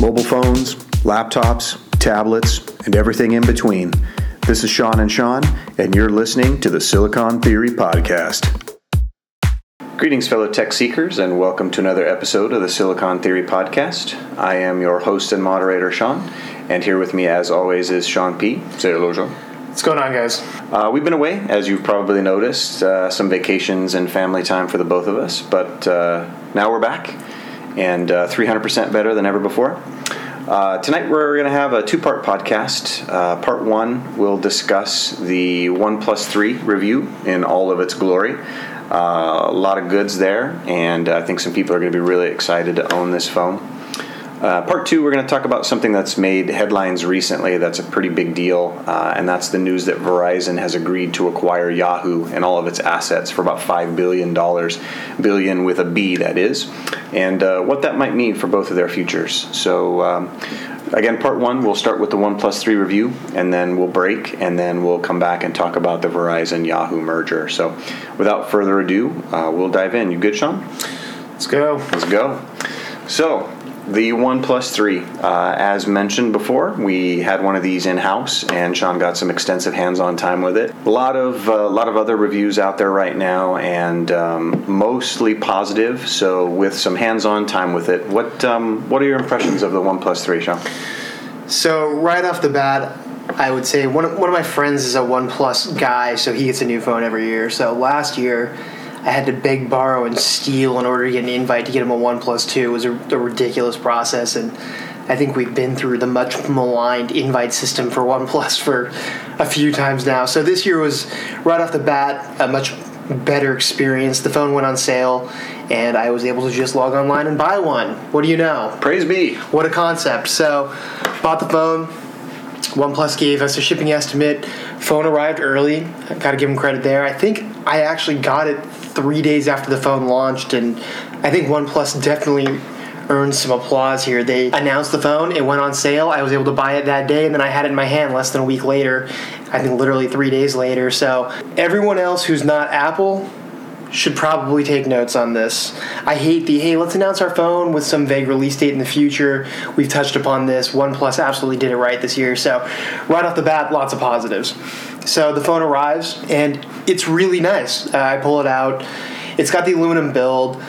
mobile phones, laptops, tablets, and everything in between. This is Sean and Sean, and you're listening to the Silicon Theory Podcast. Greetings, fellow tech seekers, and welcome to another episode of the Silicon Theory Podcast. I am your host and moderator, Sean, and here with me, as always, is Sean P. Say hello, Sean. What's going on, guys? Uh, we've been away, as you've probably noticed, uh, some vacations and family time for the both of us, but uh, now we're back and uh, 300% better than ever before. Uh, tonight we're going to have a two-part podcast. Uh, part one will discuss the OnePlus 3 review in all of its glory. Uh, a lot of goods there, and I think some people are going to be really excited to own this phone. Uh, part two, we're going to talk about something that's made headlines recently that's a pretty big deal, uh, and that's the news that Verizon has agreed to acquire Yahoo and all of its assets for about $5 billion, billion with a B, that is, and uh, what that might mean for both of their futures. So, um, again, part one, we'll start with the OnePlus 3 review, and then we'll break, and then we'll come back and talk about the Verizon Yahoo merger. So, without further ado, uh, we'll dive in. You good, Sean? Let's go. Let's go. So, the OnePlus 3. Uh, as mentioned before, we had one of these in house, and Sean got some extensive hands on time with it. A lot of, uh, lot of other reviews out there right now, and um, mostly positive. So, with some hands on time with it, what, um, what are your impressions of the OnePlus 3, Sean? So, right off the bat, I would say one one of my friends is a OnePlus guy, so he gets a new phone every year. So, last year, I had to beg, borrow, and steal in order to get an invite to get him a one 2. It was a, a ridiculous process, and I think we've been through the much maligned invite system for one plus for a few times now. So this year was right off the bat a much better experience. The phone went on sale, and I was able to just log online and buy one. What do you know? Praise be. What a concept. So, bought the phone. OnePlus gave us a shipping estimate. Phone arrived early. I Got to give them credit there. I think I actually got it three days after the phone launched, and I think OnePlus definitely earned some applause here. They announced the phone, it went on sale. I was able to buy it that day, and then I had it in my hand less than a week later. I think literally three days later. So everyone else who's not Apple should probably take notes on this. I hate the hey, let's announce our phone with some vague release date in the future. We've touched upon this. OnePlus absolutely did it right this year. So, right off the bat, lots of positives. So, the phone arrives and it's really nice. Uh, I pull it out. It's got the aluminum build.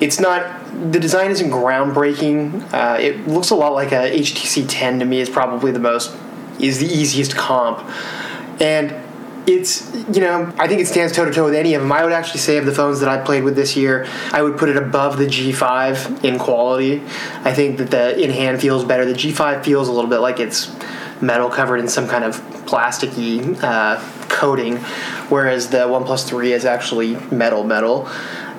It's not the design isn't groundbreaking. Uh, it looks a lot like a HTC 10 to me. Is probably the most is the easiest comp, and it's you know I think it stands toe to toe with any of them. I would actually say of the phones that I played with this year, I would put it above the G5 in quality. I think that the in hand feels better. The G5 feels a little bit like it's metal covered in some kind of plasticky uh, coating, whereas the OnePlus 3 is actually metal metal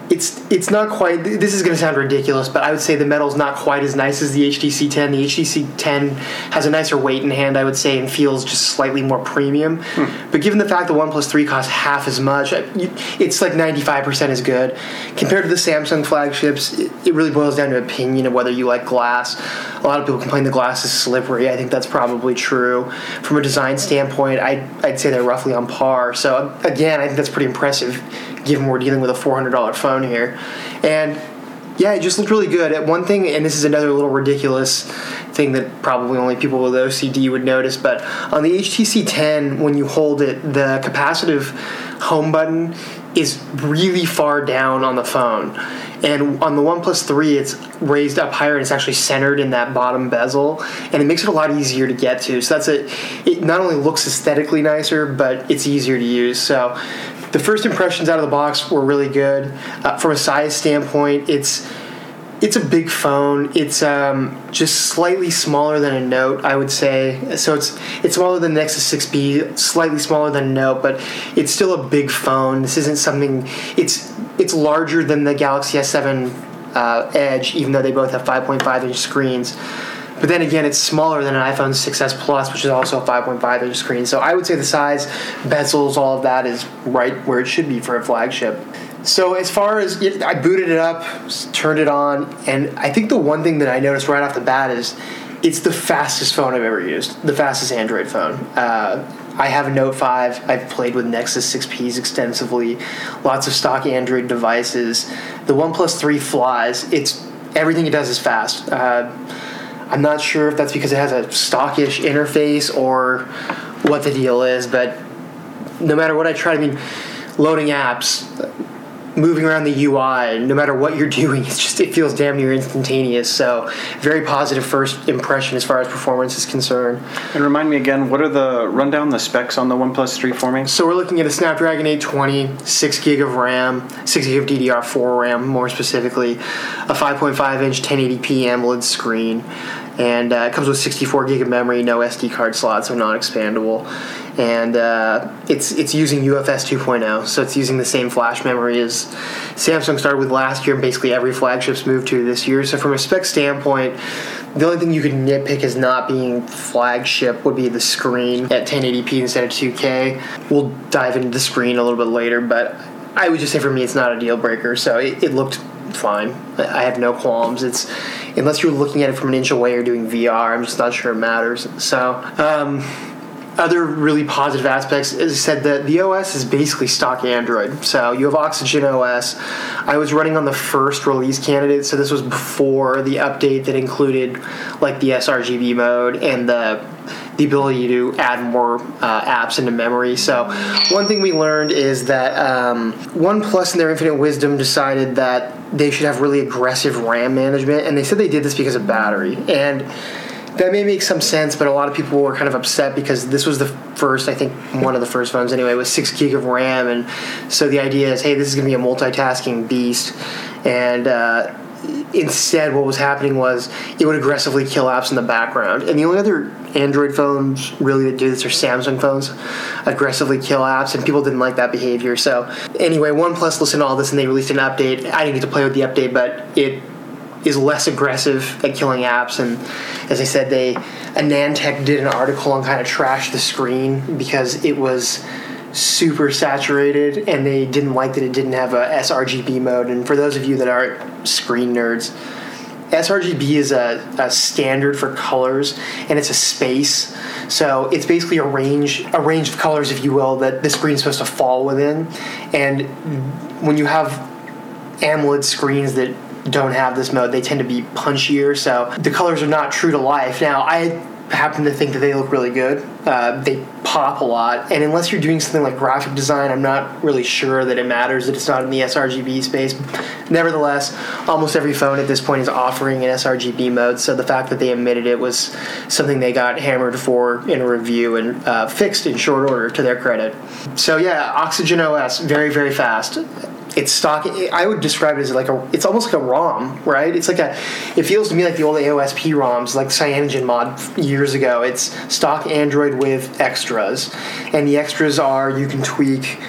it's it's not quite. This is going to sound ridiculous, but I would say the metal's not quite as nice as the HTC 10. The HTC 10 has a nicer weight in hand, I would say, and feels just slightly more premium. Hmm. But given the fact the OnePlus 3 costs half as much, it's like 95% as good compared to the Samsung flagships. It really boils down to opinion of whether you like glass. A lot of people complain the glass is slippery. I think that's probably true. From a design standpoint, I'd, I'd say they're roughly on par. So again, I think that's pretty impressive given we're dealing with a $400 phone here. And yeah, it just looked really good. At one thing, and this is another little ridiculous thing that probably only people with OCD would notice, but on the HTC 10, when you hold it, the capacitive home button is really far down on the phone. And on the OnePlus 3, it's raised up higher and it's actually centered in that bottom bezel, and it makes it a lot easier to get to. So that's it. It not only looks aesthetically nicer, but it's easier to use. So the first impressions out of the box were really good. Uh, from a size standpoint, it's it's a big phone. It's um, just slightly smaller than a Note, I would say. So it's it's smaller than the Nexus 6P, slightly smaller than a Note, but it's still a big phone. This isn't something. It's it's larger than the Galaxy S7 uh, Edge, even though they both have 5.5 inch screens. But then again, it's smaller than an iPhone 6s Plus, which is also a 5.5 inch screen. So I would say the size, bezels, all of that is right where it should be for a flagship. So as far as I booted it up, turned it on, and I think the one thing that I noticed right off the bat is it's the fastest phone I've ever used, the fastest Android phone. Uh, I have a Note 5. I've played with Nexus 6Ps extensively, lots of stock Android devices. The OnePlus 3 flies. It's everything it does is fast. Uh, I'm not sure if that's because it has a stockish interface or what the deal is, but no matter what I try, I mean, loading apps, moving around the UI, no matter what you're doing, it's just it feels damn near instantaneous. So, very positive first impression as far as performance is concerned. And remind me again, what are the rundown the specs on the OnePlus 3 for me? So we're looking at a Snapdragon 820, six gig of RAM, six gig of DDR4 RAM, more specifically, a 5.5 inch 1080p AMOLED screen, and uh, it comes with 64 gig of memory, no SD card slot, so non-expandable and uh, it's it's using UFS 2.0, so it's using the same flash memory as Samsung started with last year, and basically every flagship's moved to this year. So from a spec standpoint, the only thing you could nitpick as not being flagship would be the screen at 1080p instead of 2K. We'll dive into the screen a little bit later, but I would just say for me, it's not a deal breaker. So it, it looked fine. I have no qualms. It's unless you're looking at it from an inch away or doing VR, I'm just not sure it matters. So. Um, other really positive aspects, is said, that the OS is basically stock Android. So you have Oxygen OS. I was running on the first release candidate, so this was before the update that included like the sRGB mode and the the ability to add more uh, apps into memory. So, one thing we learned is that um, OnePlus, in their infinite wisdom, decided that they should have really aggressive RAM management, and they said they did this because of battery. And that may make some sense, but a lot of people were kind of upset because this was the first, I think, one of the first phones anyway, with six gig of RAM, and so the idea is, hey, this is going to be a multitasking beast, and uh, instead, what was happening was it would aggressively kill apps in the background, and the only other Android phones really that do this are Samsung phones, aggressively kill apps, and people didn't like that behavior. So anyway, OnePlus listened to all this, and they released an update. I didn't get to play with the update, but it is less aggressive at killing apps. And as I said, they AnandTech did an article on kind of trash the screen because it was super saturated and they didn't like that it didn't have a sRGB mode. And for those of you that aren't screen nerds, sRGB is a, a, standard for colors, and it's a space. So it's basically a range, a range of colors, if you will, that the is supposed to fall within. And when you have AMOLED screens that don't have this mode, they tend to be punchier, so the colors are not true to life. Now, I happen to think that they look really good. Uh, they pop a lot, and unless you're doing something like graphic design, I'm not really sure that it matters that it's not in the sRGB space. Nevertheless, almost every phone at this point is offering an sRGB mode, so the fact that they omitted it was something they got hammered for in a review and uh, fixed in short order, to their credit. So yeah, Oxygen OS, very very fast it's stock. I would describe it as like a. It's almost like a ROM, right? It's like a. It feels to me like the old AOSP ROMs, like CyanogenMod mod years ago. It's stock Android with extras, and the extras are you can tweak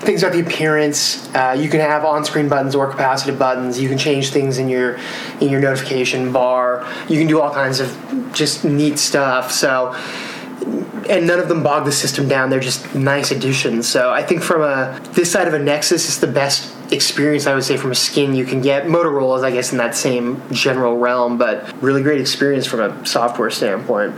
things about the appearance. Uh, you can have on-screen buttons or capacitive buttons. You can change things in your in your notification bar. You can do all kinds of just neat stuff. So and none of them bog the system down. They're just nice additions. So I think from a this side of a Nexus is the best experience I would say from a skin you can get. Motorola's I guess in that same general realm, but really great experience from a software standpoint.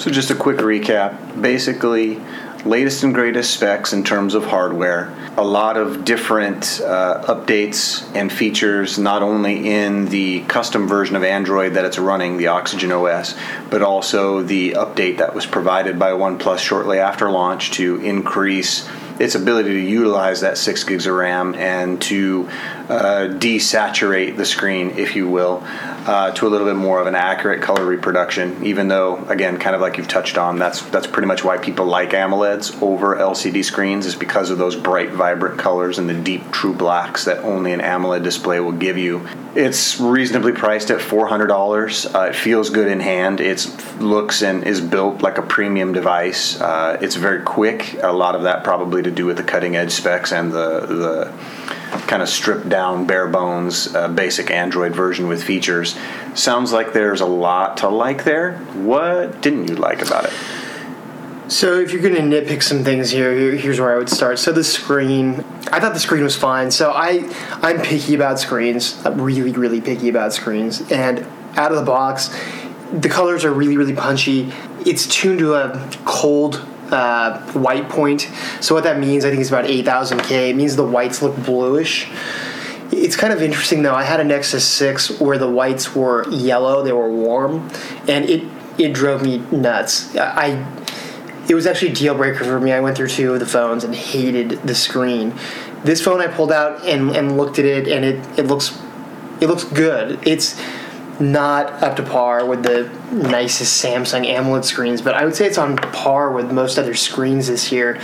So just a quick recap. Basically, latest and greatest specs in terms of hardware, a lot of different uh, updates and features, not only in the custom version of Android that it's running, the Oxygen OS, but also the update that was provided by OnePlus shortly after launch to increase its ability to utilize that six gigs of RAM and to uh, desaturate the screen, if you will, uh, to a little bit more of an accurate color reproduction. Even though, again, kind of like you've touched on, that's that's pretty much why people like AMOLEDs over LCD screens is because of those bright, vibrant colors and the deep, true blacks that only an AMOLED display will give you. It's reasonably priced at four hundred dollars. Uh, it feels good in hand. It looks and is built like a premium device. Uh, it's very quick. A lot of that probably to do with the cutting edge specs and the the kind of stripped down, bare bones, uh, basic Android version with features. Sounds like there's a lot to like there. What didn't you like about it? So, if you're going to nitpick some things here, here's where I would start. So, the screen, I thought the screen was fine. So, I I'm picky about screens. I'm really, really picky about screens. And out of the box, the colors are really, really punchy. It's tuned to a cold uh, white point. So what that means, I think, is about 8,000K. It means the whites look bluish. It's kind of interesting though. I had a Nexus 6 where the whites were yellow, they were warm, and it it drove me nuts. I it was actually a deal breaker for me. I went through two of the phones and hated the screen. This phone I pulled out and, and looked at it and it, it looks it looks good. It's not up to par with the nicest Samsung AMOLED screens, but I would say it's on par with most other screens this year.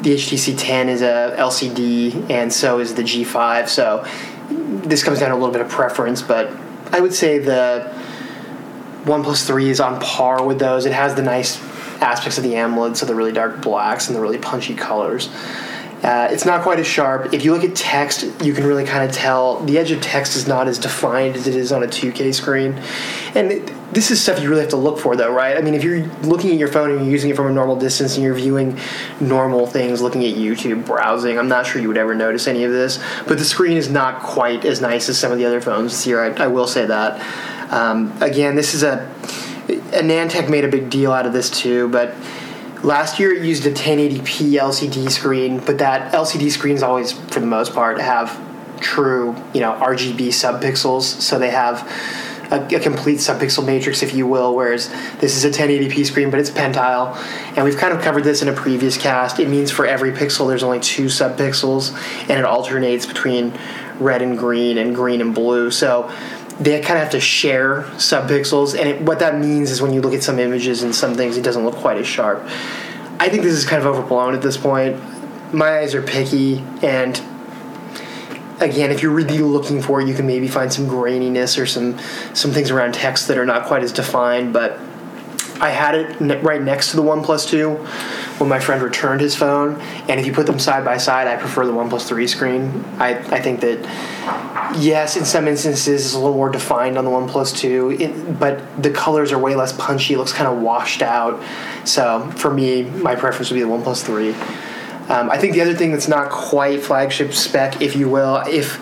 The HTC 10 is a LCD, and so is the G5. So this comes down to a little bit of preference, but I would say the OnePlus 3 is on par with those. It has the nice aspects of the AMOLED, so the really dark blacks and the really punchy colors. Uh, it's not quite as sharp. If you look at text, you can really kind of tell the edge of text is not as defined as it is on a 2K screen. And it, this is stuff you really have to look for, though, right? I mean, if you're looking at your phone and you're using it from a normal distance and you're viewing normal things, looking at YouTube, browsing, I'm not sure you would ever notice any of this. But the screen is not quite as nice as some of the other phones this year. I, I will say that. Um, again, this is a. AnandTech made a big deal out of this too, but Last year it used a 1080p LCD screen, but that LCD screens always, for the most part, have true, you know, RGB subpixels. So they have a, a, complete subpixel matrix, if you will. Whereas this is a 1080p screen, but it's pentile, and we've kind of covered this in a previous cast. It means for every pixel, there's only two subpixels, and it alternates between red and green and green and blue. So they kind of have to share subpixels, and it, what that means is when you look at some images and some things, it doesn't look quite as sharp. I think this is kind of overblown at this point. My eyes are picky, and again, if you're really looking for it, you can maybe find some graininess or some some things around text that are not quite as defined. But I had it right next to the OnePlus Two when my friend returned his phone, and if you put them side by side, I prefer the OnePlus Three screen. I I think that Yes, in some instances it's a little more defined on the OnePlus 2, it, but the colors are way less punchy. It looks kind of washed out. So for me, my preference would be the OnePlus 3. Um, I think the other thing that's not quite flagship spec, if you will, if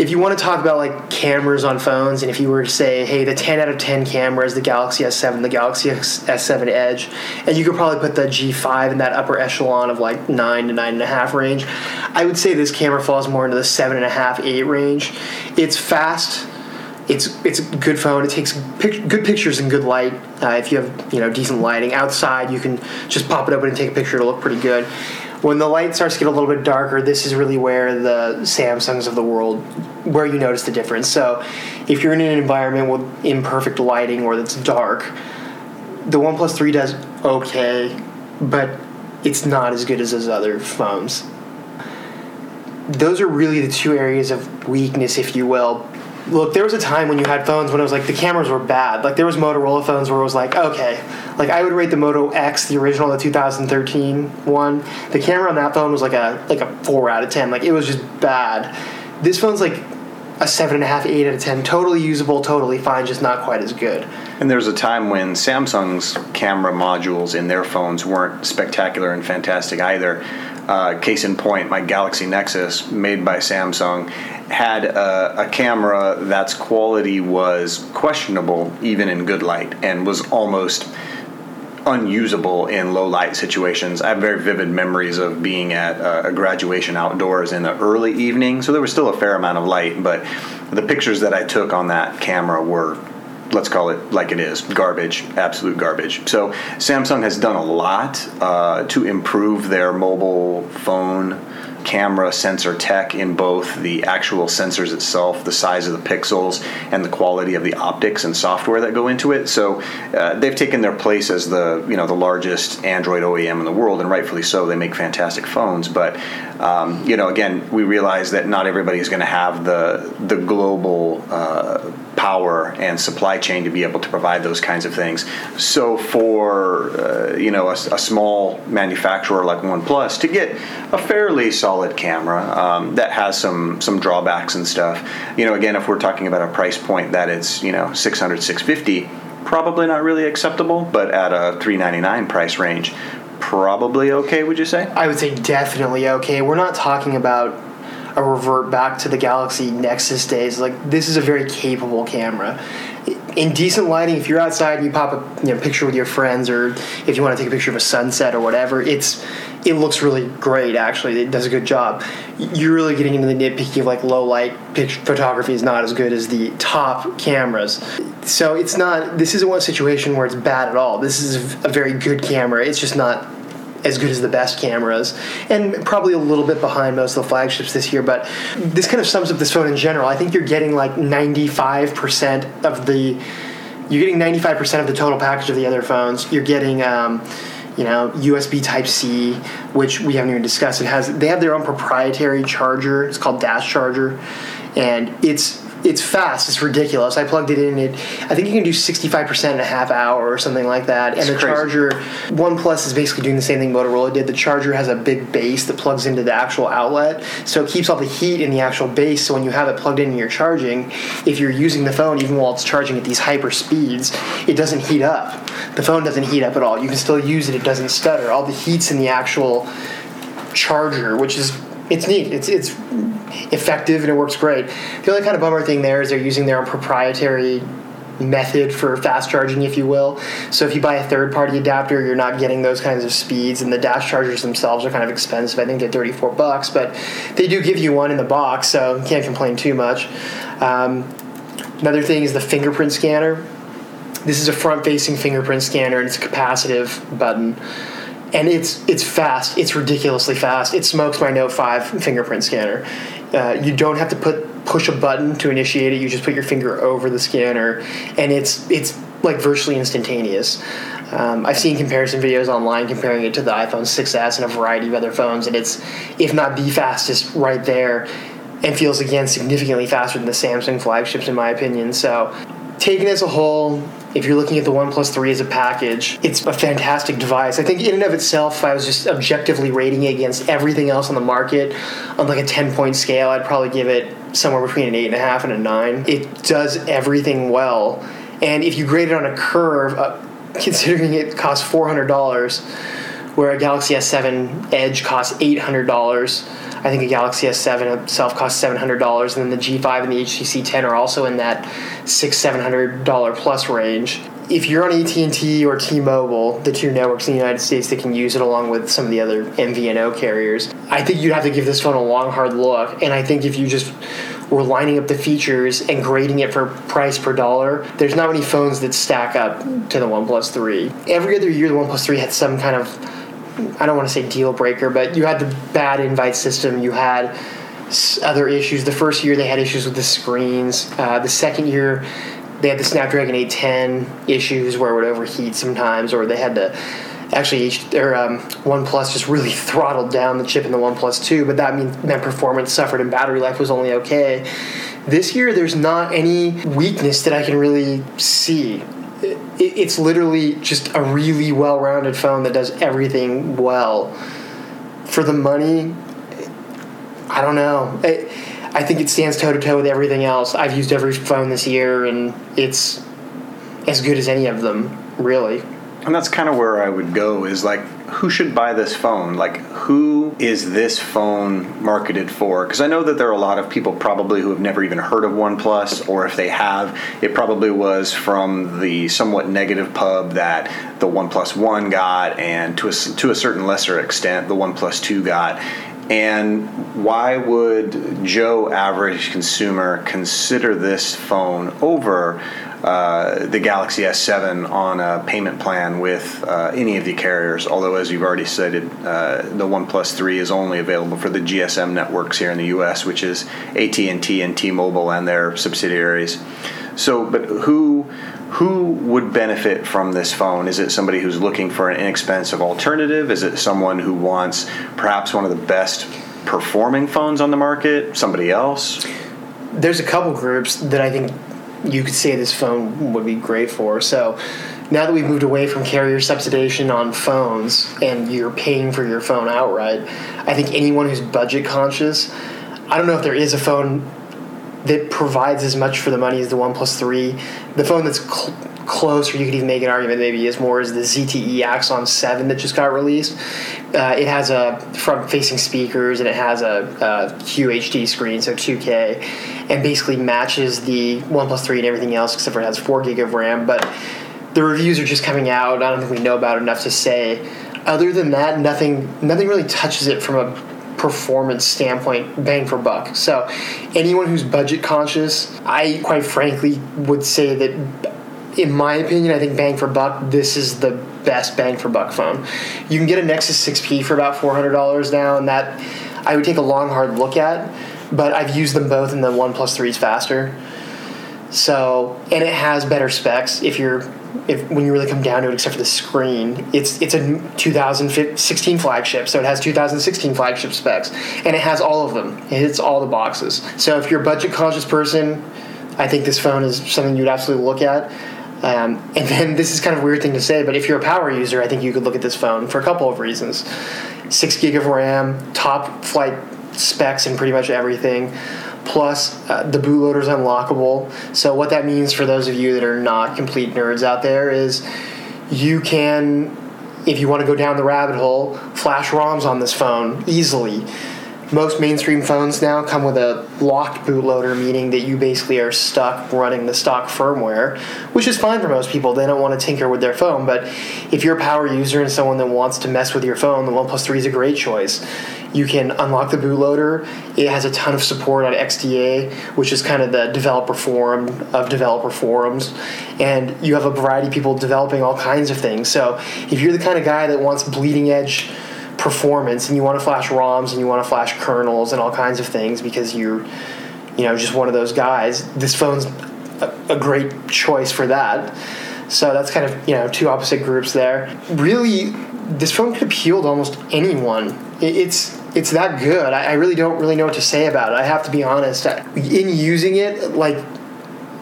if you want to talk about like cameras on phones, and if you were to say, hey, the 10 out of 10 cameras, the Galaxy S7, the Galaxy S7 Edge, and you could probably put the G5 in that upper echelon of like 9 to 9.5 range, I would say this camera falls more into the 7.5, 8 range. It's fast. It's it's a good phone. It takes pic- good pictures in good light. Uh, if you have you know decent lighting outside, you can just pop it open and take a picture. It'll look pretty good when the light starts to get a little bit darker, this is really where the Samsungs of the world, where you notice the difference. So, if you're in an environment with imperfect lighting or that's dark, the OnePlus 3 does okay, but it's not as good as those other phones. Those are really the two areas of weakness, if you will, look, there was a time when you had phones when it was like the cameras were bad. Like there was Motorola phones where it was like, okay, like I would rate the Moto X, the original, the 2013 one. The camera on that phone was like a like a four out of ten. Like it was just bad. This phone's like a seven and a half, eight out of ten. Totally usable, totally fine, just not quite as good. And there was a time when Samsung's camera modules in their phones weren't spectacular and fantastic either. Uh, case in point, my Galaxy Nexus, made by Samsung, had a, a, camera that's quality was questionable even in good light and was almost unusable in low light situations. I have very vivid memories of being at a graduation outdoors in the early evening, so there was still a fair amount of light, but the pictures that I took on that camera were let's call it like it is garbage absolute garbage so samsung has done a lot uh, to improve their mobile phone camera sensor tech in both the actual sensors itself, the size of the pixels, and the quality of the optics and software that go into it. So uh, they've taken their place as the you know the largest Android OEM in the world, and rightfully so. They make fantastic phones, but um, you know again we realize that not everybody is going to have the the global uh, power and supply chain to be able to provide those kinds of things. So for uh, you know a, a, small manufacturer like OnePlus to get a fairly solid camera um, that has some some drawbacks and stuff, you know again if we're talking about a price point that it's you know 600 650 probably not really acceptable but at a 399 price range probably okay would you say? I would say definitely okay. We're not talking about a revert back to the Galaxy Nexus days. Like this is a very capable camera. in decent lighting, if you're outside and you pop a you know, picture with your friends, or if you want to take a picture of a sunset or whatever, it's it looks really great. Actually, it does a good job. You're really getting into the nitpicky of like low light picture photography is not as good as the top cameras. So it's not. This isn't one situation where it's bad at all. This is a very good camera. It's just not as good as the best cameras, and probably a little bit behind most of the flagships this year. But this kind of sums up this phone in general. I think you're getting like 95% of the you're getting 95% of the total package of the other phones. You're getting um, you know USB Type C, which we haven't even discussed. It has they have their own proprietary charger. It's called Dash Charger, and it's it's fast. It's ridiculous. I plugged it in. It I think you can do 65% in a half hour or something like that. And It's the crazy. charger, OnePlus is basically doing the same thing Motorola did. The charger has a big base that plugs into the actual outlet, so it keeps all the heat in the actual base. So when you have it plugged in and you're charging, if you're using the phone even while it's charging at these hyper speeds, it doesn't heat up. The phone doesn't heat up at all. You can still use it. It doesn't stutter. All the heat's in the actual charger, which is it's neat. It's it's effective and it works great. The only kind of bummer thing there is they're using their own proprietary method for fast charging, if you will. So if you buy a third party adapter, you're not getting those kinds of speeds. And the dash chargers themselves are kind of expensive. I think they're 34 bucks, but they do give you one in the box, so you can't complain too much. Um, another thing is the fingerprint scanner. This is a front facing fingerprint scanner and it's a capacitive button and it's it's fast. It's ridiculously fast. It smokes my Note Five fingerprint scanner. Uh, you don't have to put push a button to initiate it. You just put your finger over the scanner, and it's it's like virtually instantaneous. Um, I've seen comparison videos online comparing it to the iPhone 6s and a variety of other phones, and it's if not the fastest, right there, and feels again significantly faster than the Samsung flagships in my opinion. So, taken as a whole, if you're looking at the OnePlus 3 as a package, it's a fantastic device. I think in and of itself, if I was just objectively rating it against everything else on the market on like a 10 point scale, I'd probably give it somewhere between an 8.5 and a 9. It does everything well. And if you grade it on a curve, uh, considering it costs $400, where a Galaxy S7 Edge costs $800, I think a Galaxy S7 itself costs $700, and then the G5 and the HTC 10 are also in that six, seven hundred dollar plus range. If you're on AT&T or T-Mobile, the two networks in the United States that can use it along with some of the other MVNO carriers, I think you'd have to give this phone a long, hard look. And I think if you just were lining up the features and grading it for price per dollar, there's not many phones that stack up to the OnePlus 3. Every other year, the OnePlus 3 had some kind of I don't want to say deal breaker, but you had the bad invite system. You had other issues. The first year they had issues with the screens. Uh, the second year they had the Snapdragon 810 issues where it would overheat sometimes, or they had to actually H- or um, OnePlus just really throttled down the chip in the OnePlus 2, but that mean, meant performance suffered and battery life was only okay. This year there's not any weakness that I can really see it, it's literally just a really well-rounded phone that does everything well. For the money, I don't know. I I think it stands toe to toe with everything else. I've used every phone this year, and it's as good as any of them, really. And that's kind of where I would go is like, who should buy this phone? Like, who is this phone marketed for? Because I know that there are a lot of people probably who have never even heard of OnePlus, or if they have, it probably was from the somewhat negative pub that the OnePlus One got, and to a, to a certain lesser extent, the OnePlus Two got. And why would Joe, average consumer, consider this phone over uh, the Galaxy S7 on a payment plan with uh, any of the carriers? Although, as you've already stated, uh, the OnePlus 3 is only available for the GSM networks here in the U.S., which is AT&T and T-Mobile and their subsidiaries. So, but who who would benefit from this phone? Is it somebody who's looking for an inexpensive alternative? Is it someone who wants perhaps one of the best performing phones on the market? Somebody else? there's a couple groups that I think you could say this phone would be great for. So now that we've moved away from carrier subsidization on phones and you're paying for your phone outright, I think anyone who's budget conscious, I don't know if there is a phone that provides as much for the money as the OnePlus 3. The phone that's cl- close, or you could even make an argument maybe is more is the ZTE Axon 7 that just got released. Uh, it has a front-facing speakers and it has a, a QHD screen, so 2K, and basically matches the OnePlus 3 and everything else, except for it has 4 gig of RAM. But the reviews are just coming out. I don't think we know about enough to say. Other than that, nothing nothing really touches it from a performance standpoint, bang for buck. So, anyone who's budget conscious, I quite frankly would say that, in my opinion, I think bang for buck, this is the best bang for buck phone. You can get a Nexus 6P for about $400 now, and that I would take a long, hard look at, but I've used them both, and the OnePlus 3 is faster. So, and it has better specs if you're if when you really come down to it, except for the screen, it's it's a 2016 flagship, so it has 2016 flagship specs, and it has all of them. It hits all the boxes. So if you're a budget conscious person, I think this phone is something you'd absolutely look at. Um, and then this is kind of a weird thing to say, but if you're a power user, I think you could look at this phone for a couple of reasons: six gig of RAM, top flight specs, and pretty much everything plus uh, the bootloader is unlockable. So what that means for those of you that are not complete nerds out there is you can if you want to go down the rabbit hole, flash ROMs on this phone easily. Most mainstream phones now come with a locked bootloader, meaning that you basically are stuck running the stock firmware, which is fine for most people. They don't want to tinker with their phone. But if you're a power user and someone that wants to mess with your phone, the OnePlus 3 is a great choice you can unlock the bootloader. It has a ton of support on XDA, which is kind of the developer forum of developer forums. And you have a variety of people developing all kinds of things. So if you're the kind of guy that wants bleeding edge performance and you want to flash ROMs and you want to flash kernels and all kinds of things because you're, you know, just one of those guys, this phone's a, a great choice for that. So that's kind of, you know, two opposite groups there. Really, this phone could appeal to almost anyone. It's it's that good. I, I, really don't really know what to say about it. I have to be honest. In using it, like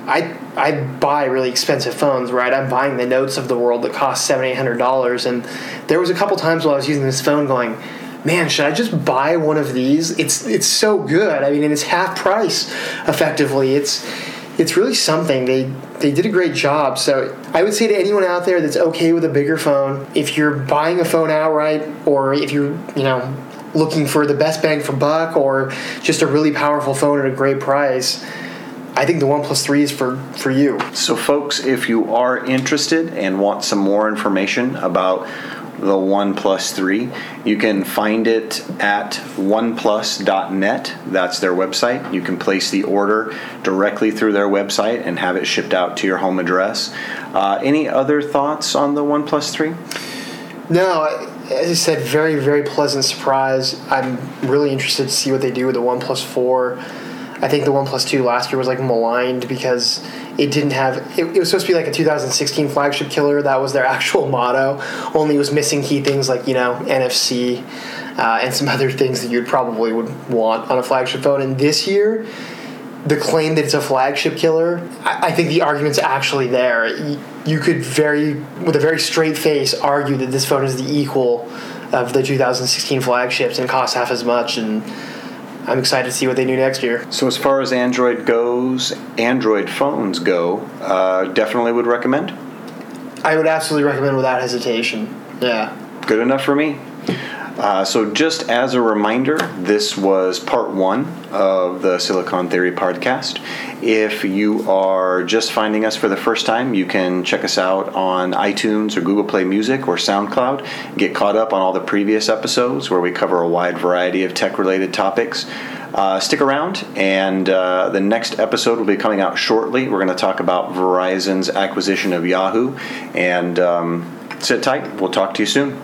I I buy really expensive phones, right? I'm buying the notes of the world that cost seven eight hundred dollars, and there was a couple times while I was using this phone going. Man, should I just buy one of these? It's it's so good. I mean, and it's half price, effectively. It's it's really something. They they did a great job. So I would say to anyone out there that's okay with a bigger phone, if you're buying a phone outright, or if you're you know looking for the best bang for buck or just a really powerful phone at a great price, I think the OnePlus 3 is for, for you. So, folks, if you are interested and want some more information about the OnePlus 3, you can find it at oneplus.net. That's their website. You can place the order directly through their website and have it shipped out to your home address. Uh, any other thoughts on the OnePlus 3? No, as I said, very very pleasant surprise. I'm really interested to see what they do with the One Plus Four. I think the One Plus Two last year was like maligned because it didn't have. It, it, was supposed to be like a 2016 flagship killer. That was their actual motto. Only it was missing key things like you know NFC uh, and some other things that you would probably would want on a flagship phone. And this year, the claim that it's a flagship killer, I, I think the argument's actually there. You, could very, with a very straight face, argue that this phone is the equal of the 2016 flagships and costs half as much. And I'm excited to see what they do next year. So, as far as Android goes, Android phones go, uh, definitely would recommend. I would absolutely recommend without hesitation. Yeah. Good enough for me. Uh, so, just as a reminder, this was part one of the Silicon Theory podcast. If you are just finding us for the first time, you can check us out on iTunes or Google Play Music or SoundCloud. Get caught up on all the previous episodes where we cover a wide variety of tech related topics. Uh, stick around, and uh, the next episode will be coming out shortly. We're going to talk about Verizon's acquisition of Yahoo. And um, sit tight, we'll talk to you soon.